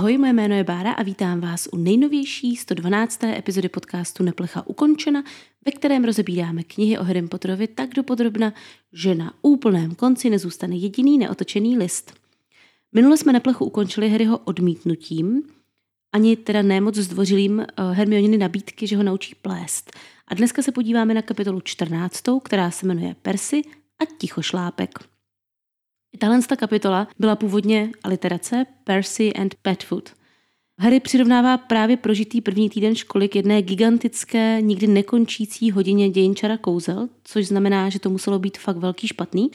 Ahoj, moje jméno je Bára a vítám vás u nejnovější 112. epizody podcastu Neplecha ukončena, ve kterém rozebíráme knihy o Harry Potterovi tak dopodrobna, že na úplném konci nezůstane jediný neotočený list. Minule jsme Neplechu ukončili Harryho odmítnutím, ani teda nemoc zdvořilým eh, Hermioniny nabídky, že ho naučí plést. A dneska se podíváme na kapitolu 14, která se jmenuje Percy a Tichošlápek. Tahle kapitola byla původně aliterace Percy and Petfoot. Harry přirovnává právě prožitý první týden školy k jedné gigantické, nikdy nekončící hodině dějinčara kouzel, což znamená, že to muselo být fakt velký špatný.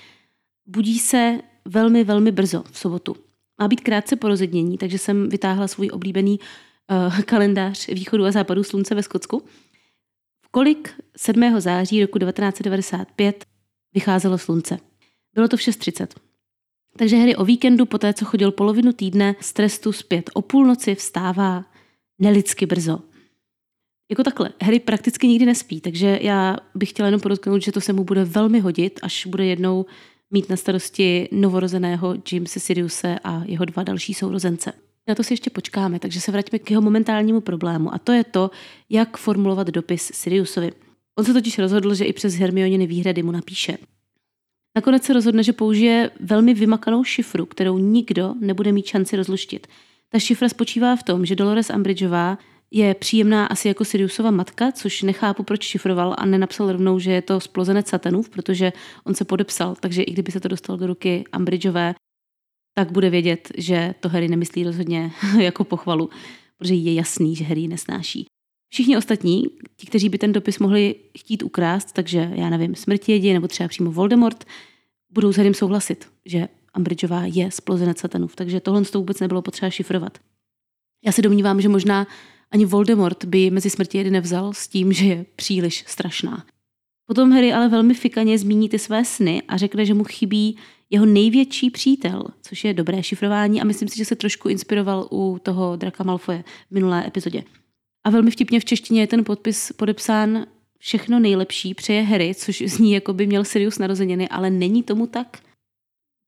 Budí se velmi, velmi brzo v sobotu. Má být krátce po rozednění, takže jsem vytáhla svůj oblíbený uh, kalendář východu a západu slunce ve Skotsku. V kolik 7. září roku 1995 vycházelo slunce. Bylo to v 6.30. Takže Harry o víkendu, po té, co chodil polovinu týdne z trestu zpět o půlnoci, vstává nelidsky brzo. Jako takhle, Harry prakticky nikdy nespí, takže já bych chtěla jenom podotknout, že to se mu bude velmi hodit, až bude jednou mít na starosti novorozeného Jamesa Siriuse a jeho dva další sourozence. Na to si ještě počkáme, takže se vraťme k jeho momentálnímu problému a to je to, jak formulovat dopis Siriusovi. On se totiž rozhodl, že i přes Hermioniny výhrady mu napíše. Nakonec se rozhodne, že použije velmi vymakanou šifru, kterou nikdo nebude mít šanci rozluštit. Ta šifra spočívá v tom, že Dolores Umbridgeová je příjemná asi jako Siriusova matka, což nechápu, proč šifroval a nenapsal rovnou, že je to splozenec satanův, protože on se podepsal, takže i kdyby se to dostalo do ruky Umbridgeové, tak bude vědět, že to Harry nemyslí rozhodně jako pochvalu, protože je jasný, že Harry nesnáší. Všichni ostatní, ti, kteří by ten dopis mohli chtít ukrást, takže já nevím, smrti jedi nebo třeba přímo Voldemort, budou s Harrym souhlasit, že Umbridgeová je splozenec satanův, takže tohle to vůbec nebylo potřeba šifrovat. Já se domnívám, že možná ani Voldemort by mezi smrti jedy nevzal s tím, že je příliš strašná. Potom Harry ale velmi fikaně zmíní ty své sny a řekne, že mu chybí jeho největší přítel, což je dobré šifrování a myslím si, že se trošku inspiroval u toho Draka Malfoje v minulé epizodě. A velmi vtipně v češtině je ten podpis podepsán všechno nejlepší přeje Harry, což zní jako by měl Sirius narozeniny, ale není tomu tak.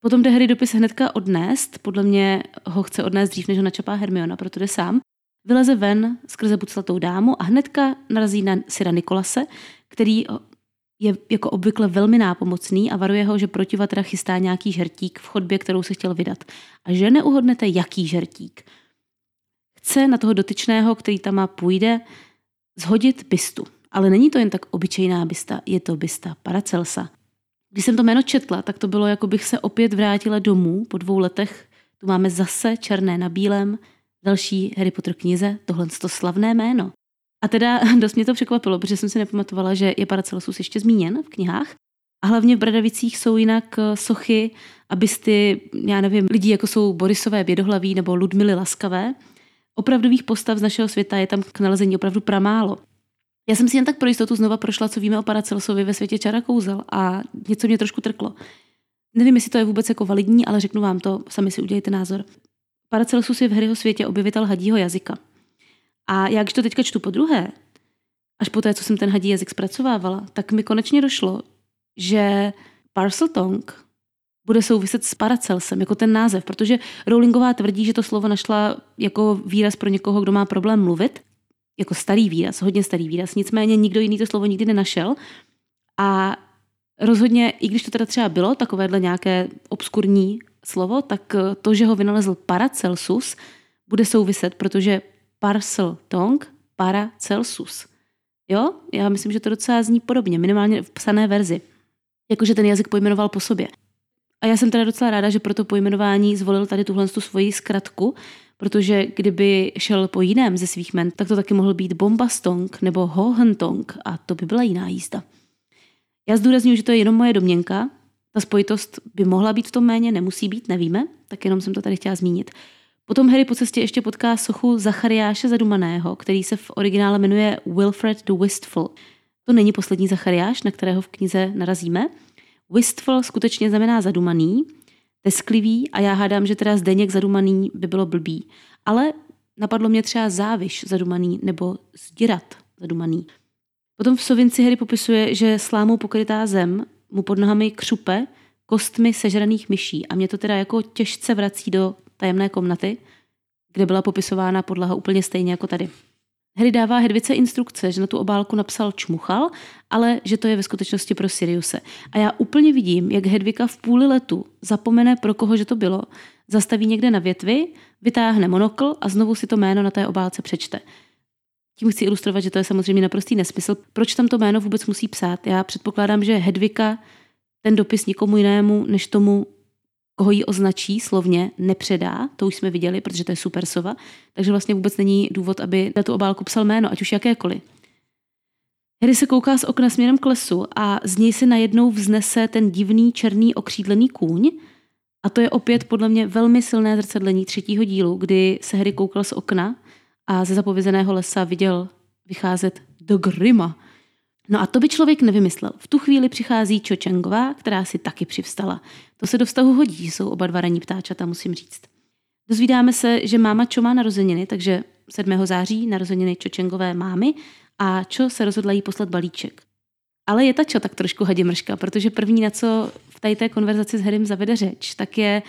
Potom jde Harry dopis hnedka odnést, podle mě ho chce odnést dřív, než ho načapá Hermiona, proto jde sám. Vyleze ven skrze buclatou dámu a hnedka narazí na Sira Nikolase, který je jako obvykle velmi nápomocný a varuje ho, že protivatra chystá nějaký žertík v chodbě, kterou se chtěl vydat. A že neuhodnete, jaký žertík. Chce na toho dotyčného, který tam má půjde, zhodit bystu. Ale není to jen tak obyčejná bysta, je to bysta Paracelsa. Když jsem to jméno četla, tak to bylo, jako bych se opět vrátila domů po dvou letech. Tu máme zase černé na bílém, další Harry Potter knize, tohle to slavné jméno. A teda dost mě to překvapilo, protože jsem si nepamatovala, že je Paracelsus ještě zmíněn v knihách. A hlavně v Bradavicích jsou jinak eh, sochy a já nevím, lidí jako jsou Borisové bědohlaví nebo Ludmily Laskavé. Opravdových postav z našeho světa je tam k nalezení opravdu pramálo. Já jsem si jen tak pro jistotu znova prošla, co víme o Paracelsovi ve světě čara kouzel a něco mě trošku trklo. Nevím, jestli to je vůbec jako validní, ale řeknu vám to, sami si udělejte názor. Paracelsus je v Harryho světě objevitel hadího jazyka. A jak to teďka čtu po druhé, až po té, co jsem ten hadí jazyk zpracovávala, tak mi konečně došlo, že Parseltongue bude souviset s Paracelsem, jako ten název, protože Rowlingová tvrdí, že to slovo našla jako výraz pro někoho, kdo má problém mluvit, jako starý výraz, hodně starý výraz, nicméně nikdo jiný to slovo nikdy nenašel. A rozhodně, i když to teda třeba bylo takovéhle nějaké obskurní slovo, tak to, že ho vynalezl Paracelsus, bude souviset, protože parcel tong, Paracelsus. Jo, já myslím, že to docela zní podobně, minimálně v psané verzi. Jakože ten jazyk pojmenoval po sobě. A já jsem teda docela ráda, že pro to pojmenování zvolil tady tuhle tu svoji zkratku, protože kdyby šel po jiném ze svých men, tak to taky mohl být Bombastong nebo Hohentong a to by byla jiná jízda. Já zdůraznuju, že to je jenom moje domněnka, ta spojitost by mohla být v tom méně, nemusí být, nevíme, tak jenom jsem to tady chtěla zmínit. Potom Harry po cestě ještě potká sochu Zachariáše Zadumaného, který se v originále jmenuje Wilfred the Wistful. To není poslední Zachariáš, na kterého v knize narazíme. Wistful skutečně znamená zadumaný, tesklivý a já hádám, že teda Zdeněk zadumaný by bylo blbý. Ale napadlo mě třeba záviš zadumaný nebo zdirat zadumaný. Potom v Sovinci Harry popisuje, že slámou pokrytá zem mu pod nohami křupe kostmi sežraných myší a mě to teda jako těžce vrací do tajemné komnaty, kde byla popisována podlaha úplně stejně jako tady. Harry dává Hedvice instrukce, že na tu obálku napsal čmuchal, ale že to je ve skutečnosti pro Siriuse. A já úplně vidím, jak Hedvika v půli letu zapomene, pro koho že to bylo, zastaví někde na větvi, vytáhne monokl a znovu si to jméno na té obálce přečte. Tím chci ilustrovat, že to je samozřejmě naprostý nesmysl. Proč tam to jméno vůbec musí psát? Já předpokládám, že Hedvika ten dopis nikomu jinému, než tomu koho ji označí slovně, nepředá, to už jsme viděli, protože to je super sova, takže vlastně vůbec není důvod, aby na tu obálku psal jméno, ať už jakékoliv. Harry se kouká z okna směrem k lesu a z něj se najednou vznese ten divný černý okřídlený kůň a to je opět podle mě velmi silné zrcadlení třetího dílu, kdy se Harry koukal z okna a ze zapovězeného lesa viděl vycházet do Grima, No a to by člověk nevymyslel. V tu chvíli přichází Čočengová, která si taky přivstala. To se do vztahu hodí, jsou oba dva raní ptáčata, musím říct. Dozvídáme se, že máma Čo má narozeniny, takže 7. září narozeniny Čočengové mámy a Čo se rozhodla jí poslat balíček. Ale je ta Čo tak trošku hadimrška, protože první, na co v tady té konverzaci s Harrym zavede řeč, tak je,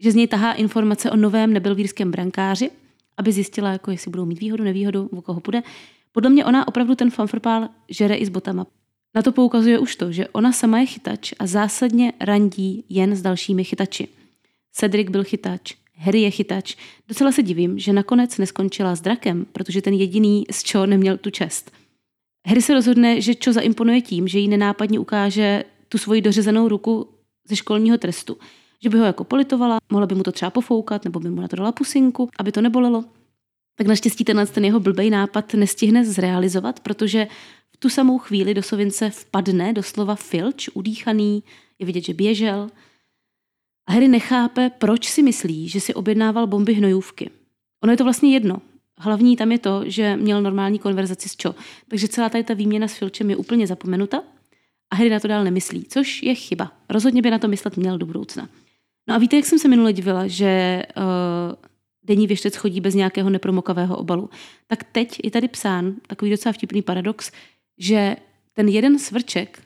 že z něj tahá informace o novém nebelvírském brankáři, aby zjistila, jako jestli budou mít výhodu, nevýhodu, o koho půjde. Podle mě ona opravdu ten fanfrpál žere i s botama. Na to poukazuje už to, že ona sama je chytač a zásadně randí jen s dalšími chytači. Cedric byl chytač, Harry je chytač. Docela se divím, že nakonec neskončila s drakem, protože ten jediný z čo neměl tu čest. Harry se rozhodne, že čo zaimponuje tím, že jí nenápadně ukáže tu svoji dořezanou ruku ze školního trestu. Že by ho jako politovala, mohla by mu to třeba pofoukat, nebo by mu na to dala pusinku, aby to nebolelo tak naštěstí tenhle ten jeho blbej nápad nestihne zrealizovat, protože v tu samou chvíli do Sovince vpadne doslova filč, udýchaný, je vidět, že běžel. A Harry nechápe, proč si myslí, že si objednával bomby hnojůvky. Ono je to vlastně jedno. Hlavní tam je to, že měl normální konverzaci s Čo. Takže celá tady ta výměna s Filčem je úplně zapomenuta a Harry na to dál nemyslí, což je chyba. Rozhodně by na to myslet měl do budoucna. No a víte, jak jsem se minule divila, že uh, denní věštec chodí bez nějakého nepromokavého obalu. Tak teď je tady psán takový docela vtipný paradox, že ten jeden svrček,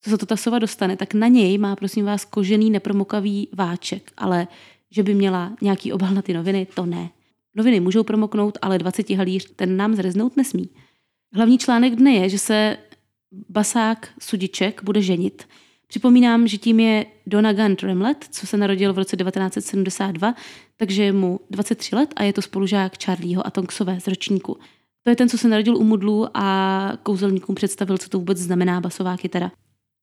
co se to ta sova dostane, tak na něj má, prosím vás, kožený nepromokavý váček, ale že by měla nějaký obal na ty noviny, to ne. Noviny můžou promoknout, ale 20 halíř ten nám zreznout nesmí. Hlavní článek dne je, že se basák Sudiček bude ženit. Připomínám, že tím je Donagan Tremlet, co se narodil v roce 1972, takže je mu 23 let a je to spolužák Charlieho a Tonksové z ročníku. To je ten, co se narodil u Mudlu a kouzelníkům představil, co to vůbec znamená basová kytara.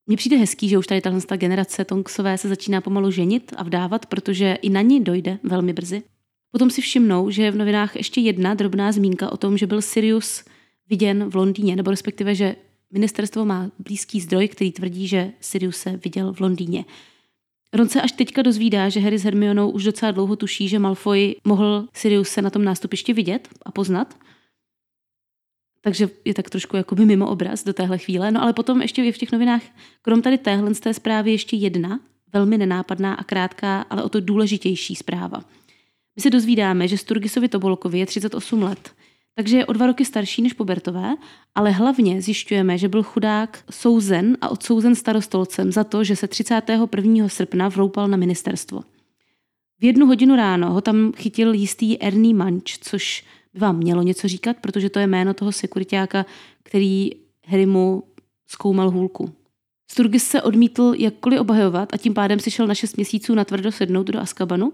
Mně přijde hezký, že už tady ta generace Tonksové se začíná pomalu ženit a vdávat, protože i na ní dojde velmi brzy. Potom si všimnou, že je v novinách ještě jedna drobná zmínka o tom, že byl Sirius viděn v Londýně, nebo respektive, že Ministerstvo má blízký zdroj, který tvrdí, že Sirius se viděl v Londýně. Ron se až teďka dozvídá, že Harry s Hermionou už docela dlouho tuší, že Malfoy mohl Sirius se na tom nástupišti vidět a poznat. Takže je tak trošku jakoby mimo obraz do téhle chvíle. No ale potom ještě je v těch novinách, krom tady téhle z té zprávy, ještě jedna, velmi nenápadná a krátká, ale o to důležitější zpráva. My se dozvídáme, že Sturgisovi Tobolkovi je 38 let takže je o dva roky starší než Pobertové, ale hlavně zjišťujeme, že byl chudák souzen a odsouzen starostolcem za to, že se 31. srpna vroupal na ministerstvo. V jednu hodinu ráno ho tam chytil jistý Ernie Manč, což by vám mělo něco říkat, protože to je jméno toho sekuritáka, který Harrymu zkoumal hůlku. Sturgis se odmítl jakkoliv obhajovat a tím pádem si šel na 6 měsíců na tvrdo sednout do Askabanu.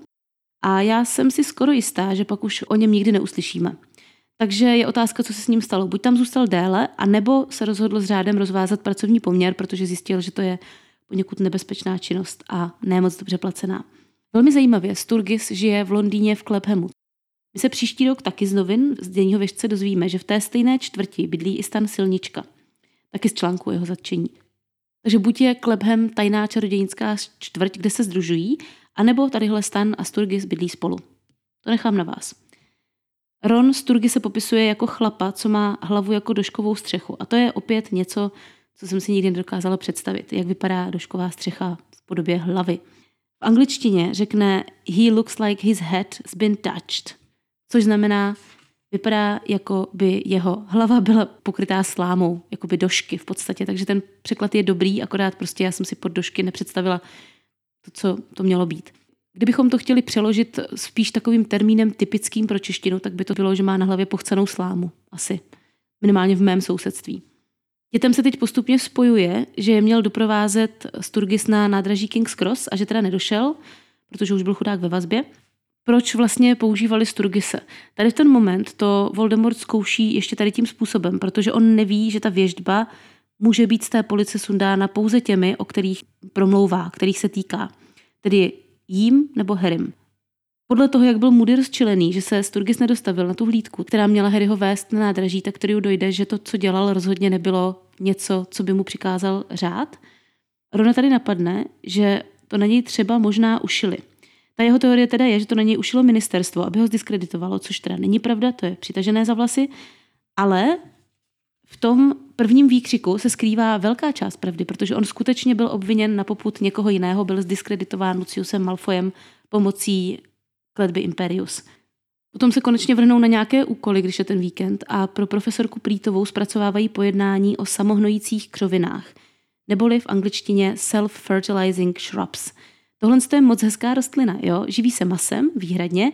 A já jsem si skoro jistá, že pak už o něm nikdy neuslyšíme. Takže je otázka, co se s ním stalo. Buď tam zůstal déle, anebo se rozhodl s řádem rozvázat pracovní poměr, protože zjistil, že to je poněkud nebezpečná činnost a ne moc dobře placená. Velmi zajímavě, Sturgis žije v Londýně v Klephemu. My se příští rok taky z novin z denního věžce dozvíme, že v té stejné čtvrti bydlí i stan Silnička. Taky z článku jeho zatčení. Takže buď je Klebhem tajná čarodějnická čtvrť, kde se združují, anebo tadyhle stan a Sturgis bydlí spolu. To nechám na vás. Ron Sturgy se popisuje jako chlapa, co má hlavu jako doškovou střechu. A to je opět něco, co jsem si nikdy nedokázala představit, jak vypadá došková střecha v podobě hlavy. V angličtině řekne he looks like his head's been touched, což znamená, vypadá, jako by jeho hlava byla pokrytá slámou, jako by došky v podstatě. Takže ten překlad je dobrý, akorát prostě já jsem si pod došky nepředstavila to, co to mělo být. Kdybychom to chtěli přeložit spíš takovým termínem typickým pro češtinu, tak by to bylo, že má na hlavě pochcenou slámu. Asi. Minimálně v mém sousedství. Dětem se teď postupně spojuje, že je měl doprovázet Sturgis na nádraží King's Cross a že teda nedošel, protože už byl chudák ve vazbě. Proč vlastně používali Sturgise? Tady v ten moment to Voldemort zkouší ještě tady tím způsobem, protože on neví, že ta věžba může být z té police sundána pouze těmi, o kterých promlouvá, kterých se týká. Tedy jím nebo Harrym. Podle toho, jak byl Moody rozčilený, že se Sturgis nedostavil na tu hlídku, která měla Harryho vést na nádraží, tak který dojde, že to, co dělal, rozhodně nebylo něco, co by mu přikázal řád. Rona tady napadne, že to na něj třeba možná ušili. Ta jeho teorie teda je, že to na něj ušilo ministerstvo, aby ho zdiskreditovalo, což teda není pravda, to je přitažené za vlasy, ale v tom prvním výkřiku se skrývá velká část pravdy, protože on skutečně byl obviněn na poput někoho jiného, byl zdiskreditován Luciusem Malfoyem pomocí kletby Imperius. Potom se konečně vrhnou na nějaké úkoly, když je ten víkend a pro profesorku Plítovou zpracovávají pojednání o samohnojících křovinách, neboli v angličtině self-fertilizing shrubs. Tohle je moc hezká rostlina, jo? živí se masem výhradně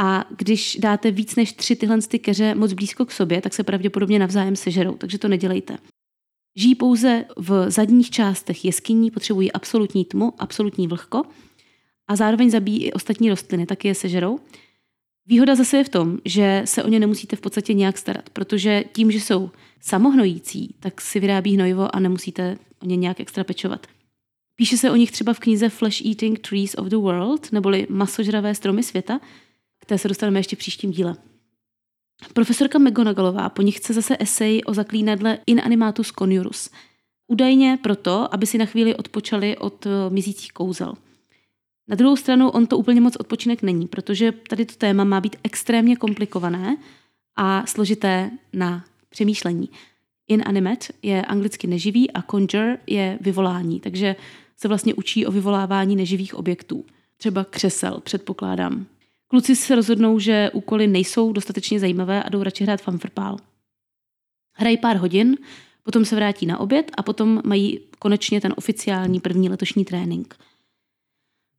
a když dáte víc než tři tyhle ty keře moc blízko k sobě, tak se pravděpodobně navzájem sežerou, takže to nedělejte. Žijí pouze v zadních částech jeskyní, potřebují absolutní tmu, absolutní vlhko a zároveň zabíjí i ostatní rostliny, taky je sežerou. Výhoda zase je v tom, že se o ně nemusíte v podstatě nějak starat, protože tím, že jsou samohnojící, tak si vyrábí hnojivo a nemusíte o ně nějak extra pečovat. Píše se o nich třeba v knize Flesh Eating Trees of the World, neboli Masožravé stromy světa, které se dostaneme ještě v příštím díle. Profesorka McGonagallová po nich chce zase esej o zaklínadle In Animatus Conjurus. Údajně proto, aby si na chvíli odpočali od eh, mizících kouzel. Na druhou stranu on to úplně moc odpočinek není, protože tady to téma má být extrémně komplikované a složité na přemýšlení. Inanimate je anglicky neživý a conjure je vyvolání, takže se vlastně učí o vyvolávání neživých objektů. Třeba křesel, předpokládám. Kluci se rozhodnou, že úkoly nejsou dostatečně zajímavé a jdou radši hrát fanfrpál. Hrají pár hodin, potom se vrátí na oběd a potom mají konečně ten oficiální první letošní trénink.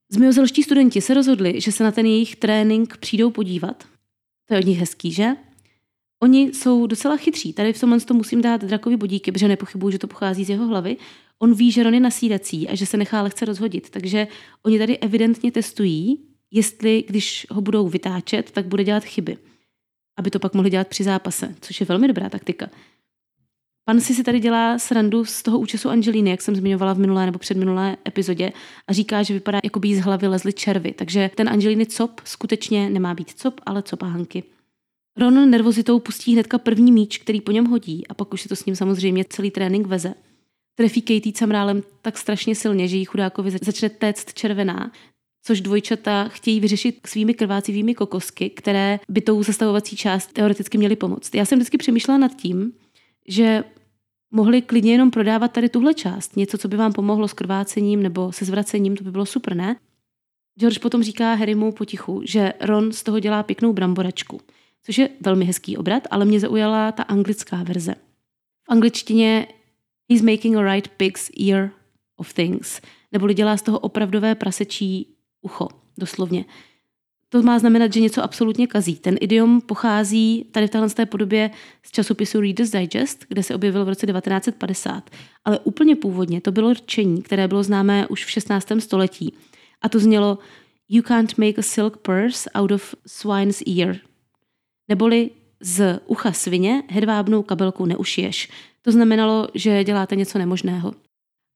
Zmiozelští studenti se rozhodli, že se na ten jejich trénink přijdou podívat. To je od nich hezký, že? Oni jsou docela chytří. Tady v tomhle to musím dát drakovi bodíky, protože nepochybuju, že to pochází z jeho hlavy. On ví, že Ron je nasídací a že se nechá lehce rozhodit. Takže oni tady evidentně testují, jestli když ho budou vytáčet, tak bude dělat chyby. Aby to pak mohli dělat při zápase, což je velmi dobrá taktika. Pan si si tady dělá srandu z toho účesu Angeliny, jak jsem zmiňovala v minulé nebo předminulé epizodě a říká, že vypadá, jako by jí z hlavy lezly červy. Takže ten Angeliny cop skutečně nemá být cop, ale copánky. Ron nervozitou pustí hnedka první míč, který po něm hodí a pak už se to s ním samozřejmě celý trénink veze. Trefí Katie camrálem tak strašně silně, že jí chudákovi začne téct červená, což dvojčata chtějí vyřešit svými krvácivými kokosky, které by tou zastavovací část teoreticky měly pomoct. Já jsem vždycky přemýšlela nad tím, že mohli klidně jenom prodávat tady tuhle část. Něco, co by vám pomohlo s krvácením nebo se zvracením, to by bylo super, ne? George potom říká Harrymu potichu, že Ron z toho dělá pěknou bramboračku, což je velmi hezký obrat, ale mě zaujala ta anglická verze. V angličtině he's making a right pig's ear of things, neboli dělá z toho opravdové prasečí ucho, doslovně. To má znamenat, že něco absolutně kazí. Ten idiom pochází tady v téhle té podobě z časopisu Reader's Digest, kde se objevil v roce 1950. Ale úplně původně to bylo rčení, které bylo známé už v 16. století. A to znělo You can't make a silk purse out of swine's ear. Neboli z ucha svině hedvábnou kabelku neušiješ. To znamenalo, že děláte něco nemožného.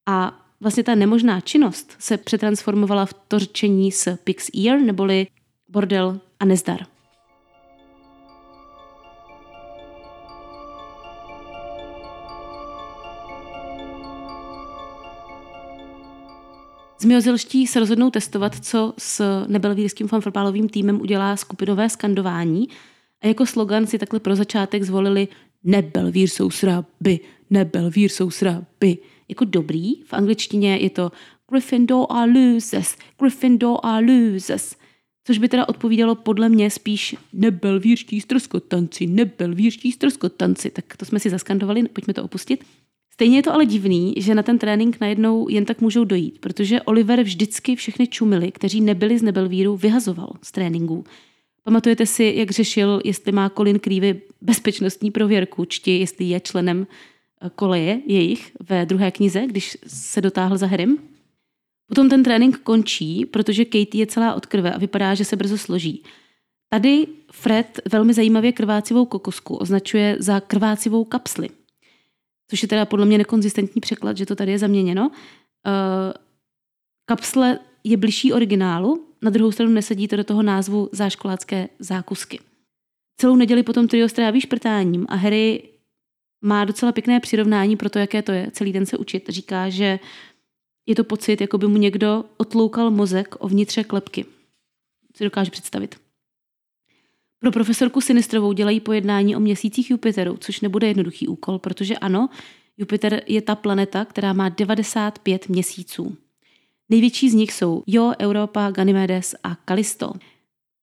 A vlastně ta nemožná činnost se přetransformovala v to řečení s pig's ear, neboli bordel a nezdar. Zmiozilští se rozhodnou testovat, co s nebelvírským fanfrpálovým týmem udělá skupinové skandování a jako slogan si takhle pro začátek zvolili Nebelvír jsou sraby, Nebelvír jsou sraby. Jako dobrý, v angličtině je to Gryffindor are losers, Gryffindor are losers což by teda odpovídalo podle mě spíš nebelvírští stroskotanci, nebelvírští stroskotanci. Tak to jsme si zaskandovali, pojďme to opustit. Stejně je to ale divný, že na ten trénink najednou jen tak můžou dojít, protože Oliver vždycky všechny čumily, kteří nebyli z Nebelvíru, vyhazoval z tréninků. Pamatujete si, jak řešil, jestli má Colin Creevy bezpečnostní prověrku, čti jestli je členem koleje jejich ve druhé knize, když se dotáhl za Harrym? Potom ten trénink končí, protože Katie je celá od krve a vypadá, že se brzo složí. Tady Fred velmi zajímavě krvácivou kokosku označuje za krvácivou kapsli, což je teda podle mě nekonzistentní překlad, že to tady je zaměněno. Uh, kapsle je bližší originálu, na druhou stranu nesedí to do toho názvu záškolácké zákusky. Celou neděli potom trio stráví šprtáním a Harry má docela pěkné přirovnání pro to, jaké to je celý den se učit. Říká, že je to pocit, jako by mu někdo otloukal mozek o vnitře klepky. Si dokáže představit. Pro profesorku Sinistrovou dělají pojednání o měsících Jupiteru, což nebude jednoduchý úkol, protože ano, Jupiter je ta planeta, která má 95 měsíců. Největší z nich jsou Jo, Europa, Ganymedes a Kalisto.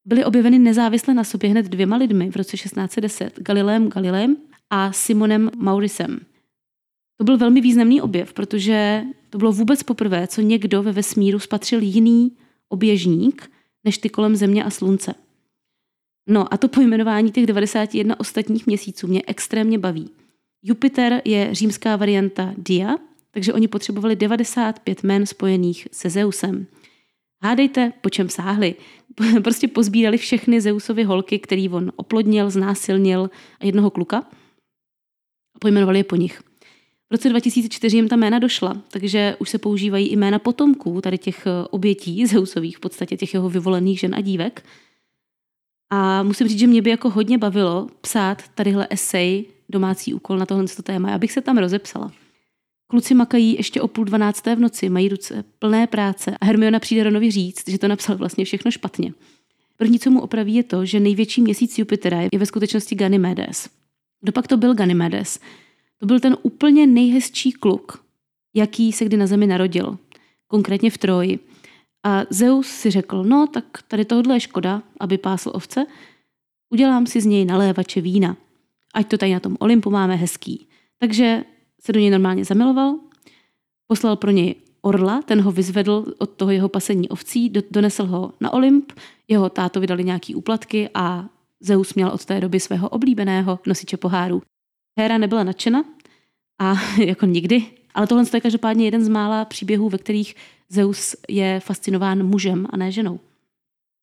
Byly objeveny nezávisle na sobě hned dvěma lidmi v roce 1610, Galilem Galilem a Simonem Maurisem. To byl velmi významný objev, protože to bylo vůbec poprvé, co někdo ve vesmíru spatřil jiný oběžník než ty kolem Země a Slunce. No a to pojmenování těch 91 ostatních měsíců mě extrémně baví. Jupiter je římská varianta Dia, takže oni potřebovali 95 men spojených se Zeusem. Hádejte, po čem sáhli. Prostě pozbírali všechny Zeusovy holky, který on oplodnil, znásilnil a jednoho kluka a pojmenovali je po nich. V roce 2004 jim ta jména došla, takže už se používají i jména potomků tady těch eh, obětí Zeusových, v podstatě těch jeho vyvolených žen a dívek. A musím říct, že mě by jako hodně bavilo psát tadyhle esej, domácí úkol na tohle téma. Já bych se tam rozepsala. Kluci makají ještě o půl dvanácté v noci, mají ruce plné práce a Hermiona přijde Ronovi říct, že to napsal vlastně všechno špatně. První, co mu opraví, je to, že největší měsíc Jupitera je ve skutečnosti Ganymedes. Kdo pak to byl Ganymedes? To byl ten úplně nejhezčí kluk, jaký se kdy na zemi narodil, konkrétně v Troji. A Zeus si řekl, no tak tady tohle je škoda, aby pásl ovce, udělám si z něj nalévače vína. Ať to tady na tom Olympu máme hezký. Takže se do něj normálně zamiloval, poslal pro něj orla, ten ho vyzvedl od toho jeho pasení ovcí, donesl ho na Olymp, jeho táto vydali nějaký úplatky a Zeus měl od té doby svého oblíbeného nosiče poháru. Héra nebyla nadšena, a jako nikdy, ale tohle je každopádně jeden z mála příběhů, ve kterých Zeus je fascinován mužem a ne ženou.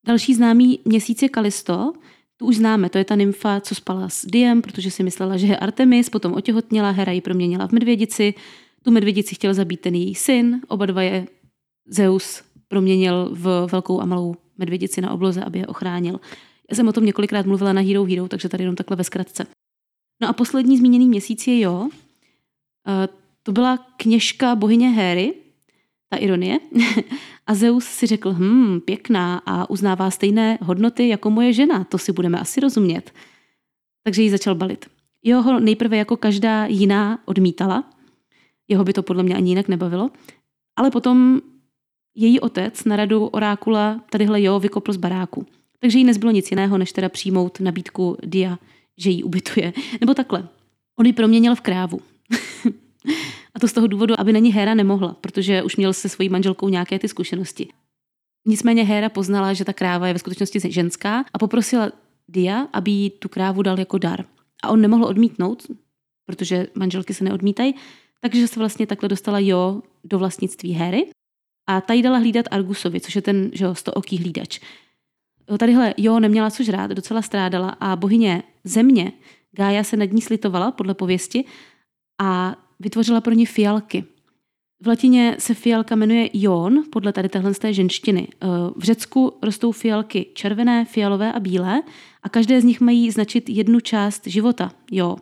Další známý měsíc je Kalisto, tu už známe, to je ta nymfa, co spala s Diem, protože si myslela, že je Artemis, potom otěhotněla, Hera ji proměnila v medvědici, tu medvědici chtěl zabít ten její syn, oba dva je Zeus proměnil v velkou a malou medvědici na obloze, aby je ochránil. Já jsem o tom několikrát mluvila na Hero Hero, takže tady jenom takhle ve zkratce. No a poslední zmíněný měsíc je Jo. Eh, to byla kněžka bohyně Héry, ta ironie. A Zeus si řekl, hm, pěkná a uznává stejné hodnoty jako moje žena, to si budeme asi rozumět. Takže ji začal balit. Jeho ho nejprve jako každá jiná odmítala, jeho by to podle mě ani jinak nebavilo, ale potom její otec na radu orákula tadyhle jo vykopl z baráku. Takže jí nezbylo nic jiného, než teda přijmout nabídku Dia, že ji ubytuje. Nebo takhle. On ji proměnil v krávu. A to z toho důvodu, aby na ní Héra nemohla, protože už měl se svojí manželkou nějaké ty zkušenosti. Nicméně Héra poznala, že ta kráva je ve skutečnosti ženská a poprosila Dia, aby jí tu krávu dal jako dar. A on nemohl odmítnout, protože manželky se neodmítají, takže se vlastně takhle dostala Jo do vlastnictví Héry a ta jí dala hlídat Argusovi, což je ten že jo, stooký hlídač. Tadyhle Jo neměla co žrát, docela strádala a bohyně země Gája se nad ní slitovala, podle pověsti, a vytvořila pro ní fialky. V latině se fialka jmenuje ion, podle tady téhle té ženštiny. Eh, v Řecku rostou fialky červené, fialové a bílé a každé z nich mají značit jednu část života, jo.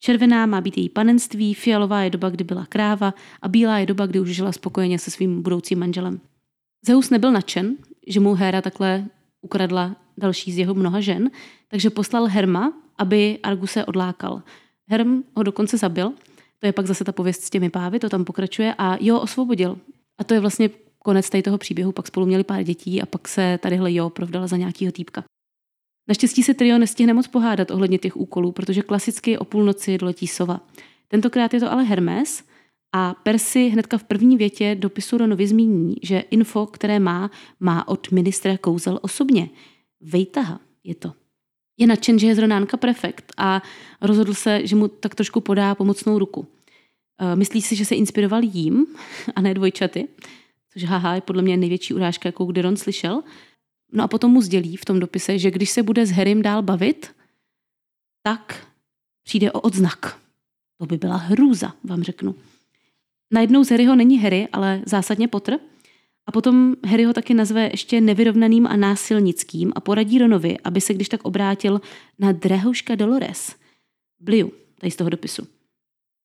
Červená má být její panenství, fialová je doba, kdy byla kráva a bílá je doba, kdy už žila spokojeně se svým budoucím manželem. Zeus nebyl nadšen, že mu Héra takhle ukradla další z jeho mnoha žen, takže poslal Herma, aby Arguse odlákal. Herm ho dokonce zabil to je pak zase ta pověst s těmi pávy, to tam pokračuje a jo, osvobodil. A to je vlastně konec tady toho příběhu, pak spolu měli pár dětí a pak se tadyhle jo provdala za nějakýho týpka. Naštěstí se trio nestihne moc pohádat ohledně těch úkolů, protože klasicky o půlnoci doletí sova. Tentokrát je to ale Hermes a Percy hnedka v první větě dopisu Ronovi zmíní, že info, které má, má od ministra kouzel osobně. Vejtaha je to. Je nadšen, že je zrovnánka prefekt a rozhodl se, že mu tak trošku podá pomocnou ruku. Eh, myslí si, že se inspiroval jím a ne dvojčaty, což haha je podle mě největší urážka, jakou kdy Ron slyšel. No a potom mu sdělí v tom dopise, že když se bude s Harrym dál bavit, tak přijde o odznak. To by byla hrůza, vám řeknu. Najednou z Harryho není Harry, ale zásadně Potter. A potom Harry ho taky nazve ještě nevyrovnaným a násilnickým a poradí Ronovi, aby se když tak obrátil na drahouška Dolores. Bliu, tady z toho dopisu.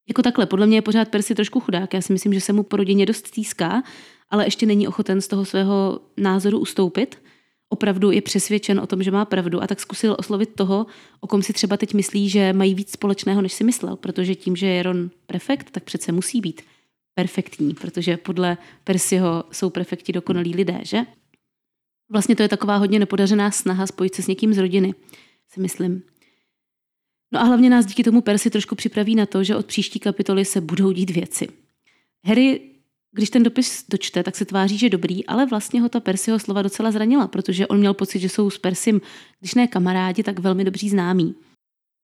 Jako takhle, podle mě je pořád Percy trošku chudák. Já si myslím, že se mu po rodině dost stýská, ale ještě není ochoten z toho svého názoru ustoupit. Opravdu je přesvědčen o tom, že má pravdu a tak zkusil oslovit toho, o kom si třeba teď myslí, že mají víc společného, než si myslel, protože tím, že je Ron prefekt, tak přece musí být perfektní, protože podle Persiho jsou prefekti dokonalí lidé, že? Vlastně to je taková hodně nepodařená snaha spojit se s někým z rodiny, si myslím. No a hlavně nás díky tomu Persi trošku připraví na to, že od příští kapitoly se budou dít věci. Harry, když ten dopis dočte, tak se tváří, že dobrý, ale vlastně ho ta Persiho slova docela zranila, protože on měl pocit, že jsou s Persim, když ne kamarádi, tak velmi dobří známí.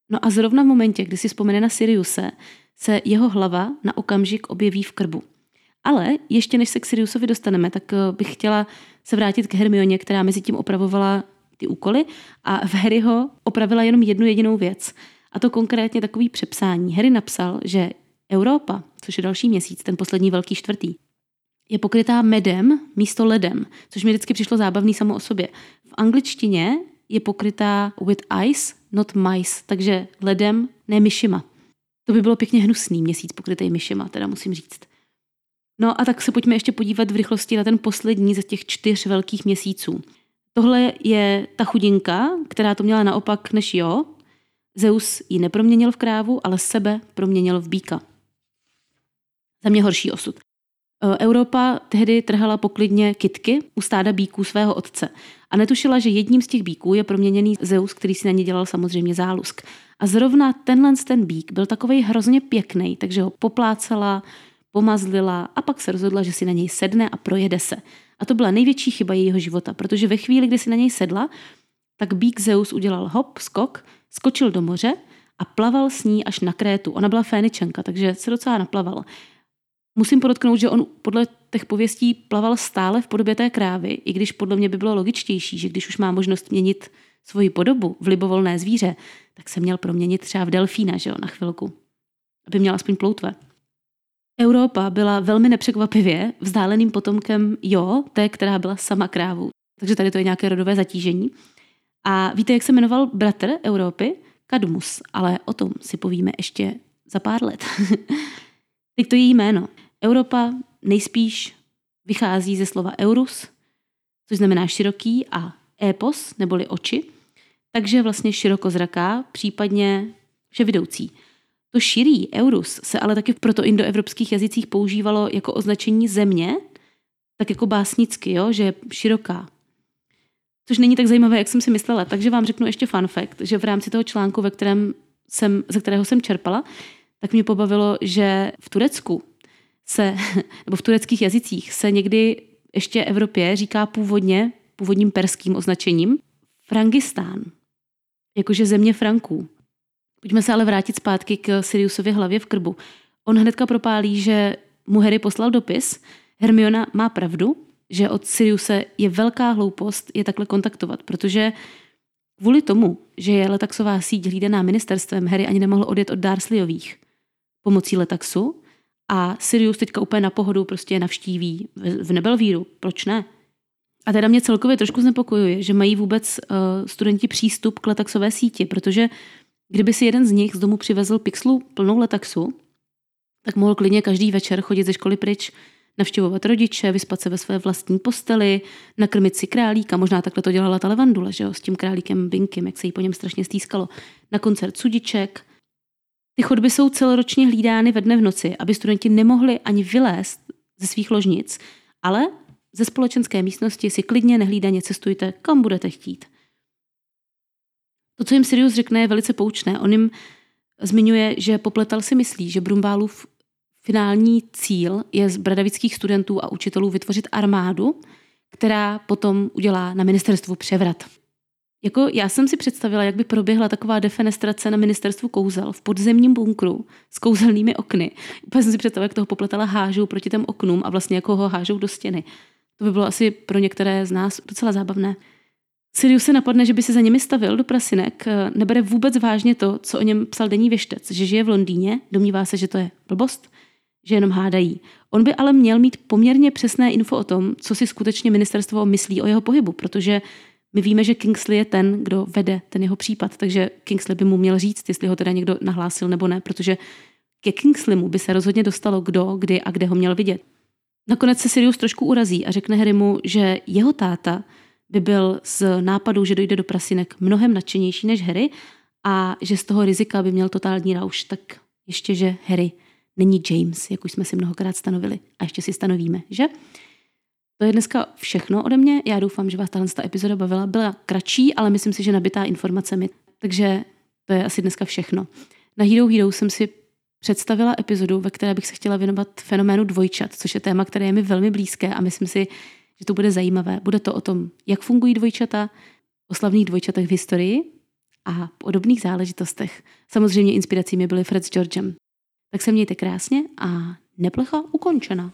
No a zrovna v momentě, kdy si vzpomene na Siriuse, se jeho hlava na okamžik objeví v krbu. Ale ještě než se k Siriusovi dostaneme, tak eh, bych chtěla se vrátit k Hermioně, která mezi tím opravovala ty úkoly a v Harryho opravila jenom jednu jedinou věc. A to konkrétně takový přepsání. Harry napsal, že Europa, což je další měsíc, ten poslední velký čtvrtý, je pokrytá medem místo ledem, což mi vždycky přišlo zábavný samo o sobě. V angličtině je pokrytá with ice, not mice, takže ledem, ne myšima. To by bylo pěkně hnusný měsíc pokrytý myšima, teda musím říct. No a tak se pojďme ještě podívat v rychlosti na ten poslední ze těch čtyř velkých měsíců. Tohle je ta chudinka, která to měla naopak než jo. Zeus ji neproměnil v krávu, ale sebe proměnil v býka. Za mě horší osud. Europa tehdy trhala poklidně kitky u stáda bíků svého otce a netušila, že jedním z těch bíků je proměněný Zeus, který si na ně dělal samozřejmě zálusk. A zrovna tenhle ten bík byl takový hrozně pěkný, takže ho poplácela, pomazlila a pak se rozhodla, že si na něj sedne a projede se. A to byla největší chyba jejího života, protože ve chvíli, kdy si na něj sedla, tak bík Zeus udělal hop, skok, skočil do moře a plaval s ní až na Krétu. Ona byla féničenka, takže se docela naplaval. Musím podotknout, že on podle těch pověstí plaval stále v podobě té krávy, i když podle mě by bylo logičtější, že když už má možnost měnit svoji podobu v libovolné zvíře, tak se měl proměnit třeba v delfína, že jo, na chvilku, aby měl aspoň ploutve. Europa byla velmi nepřekvapivě vzdáleným potomkem Jo, té, která byla sama krávou. Takže tady to je nějaké rodové zatížení. A víte, jak se jmenoval bratr Evropy? Kadmus, ale o tom si povíme ještě za pár let. Teď to je jméno. Europa nejspíš vychází ze slova eurus, což znamená široký, a epos, neboli oči, takže vlastně širokozraká, případně vševidoucí. To širý eurus se ale taky v protoindoevropských jazycích používalo jako označení země, tak jako básnicky, jo, že je široká. Což není tak zajímavé, jak jsem si myslela. Takže vám řeknu ještě fun fact, že v rámci toho článku, ve kterém jsem, ze kterého jsem čerpala, tak mě pobavilo, že v Turecku se, nebo v tureckých jazycích se někdy ještě Evropě říká původně, původním perským označením, Frangistán, jakože země Franků. Pojďme se ale vrátit zpátky k Siriusově hlavě v krbu. On hnedka propálí, že mu Harry poslal dopis. Hermiona má pravdu, že od Siriuse je velká hloupost je takhle kontaktovat, protože kvůli tomu, že je letaxová síť hlídaná ministerstvem, Harry ani nemohl odjet od Darsleyových pomocí letaxu a Sirius teďka úplně na pohodu prostě navštíví v Nebelvíru. Proč ne? A teda mě celkově trošku znepokojuje, že mají vůbec uh, studenti přístup k letaxové síti, protože kdyby si jeden z nich z domu přivezl pixlu plnou letaxu, tak mohl klidně každý večer chodit ze školy pryč, navštěvovat rodiče, vyspat se ve své vlastní posteli, nakrmit si králíka, možná takhle to dělala ta Levandule, že jo, s tím králíkem Binkem, jak se jí po něm strašně stýskalo, na koncert sudiček. Ty chodby jsou celoročně hlídány ve dne v noci, aby studenti nemohli ani vylézt ze svých ložnic, ale ze společenské místnosti si klidně nehlídaně cestujte, kam budete chtít. To, co jim Sirius řekne, je velice poučné. On jim zmiňuje, že Popletal si myslí, že Brumbálův finální cíl je z bradavických studentů a učitelů vytvořit armádu, která potom udělá na ministerstvu převrat. Jako já jsem si představila, jak by proběhla taková defenestrace na ministerstvu kouzel v podzemním bunkru s kouzelnými okny. Úplně jsem si představila, jak toho popletala hážou proti těm oknům a vlastně jako ho hážou do stěny. To by bylo asi pro některé z nás docela zábavné. Sirius se napadne, že by se za nimi stavil do prasinek, nebere vůbec vážně to, co o něm psal denní věštec, že žije v Londýně, domnívá se, že to je blbost, že jenom hádají. On by ale měl mít poměrně přesné info o tom, co si skutečně ministerstvo myslí o jeho pohybu, protože my víme, že Kingsley je ten, kdo vede ten jeho případ, takže Kingsley by mu měl říct, jestli ho teda někdo nahlásil nebo ne, protože ke Kingsleymu by se rozhodně dostalo kdo, kdy a kde ho měl vidět. Nakonec se Sirius trošku urazí a řekne Harrymu, že jeho táta by byl z nápadu, že dojde do prasinek mnohem nadšenější než Harry a že z toho rizika by měl totální rauš, tak ještě, že Harry není James, jak už jsme si mnohokrát stanovili a ještě si stanovíme, že? To je dneska všechno ode mě. Já doufám, že vás tahle epizoda bavila. Byla kratší, ale myslím si, že nabitá informacemi. Takže to je asi dneska všechno. Na Hero Hero jsem si představila epizodu, ve které bych se chtěla věnovat fenoménu dvojčat, což je téma, které je mi velmi blízké a myslím si, že to bude zajímavé. Bude to o tom, jak fungují dvojčata, o slavných dvojčatech v historii a podobných záležitostech. Samozřejmě inspirací mi byly Fred s Georgem. Tak se mějte krásně a neplecha ukončena.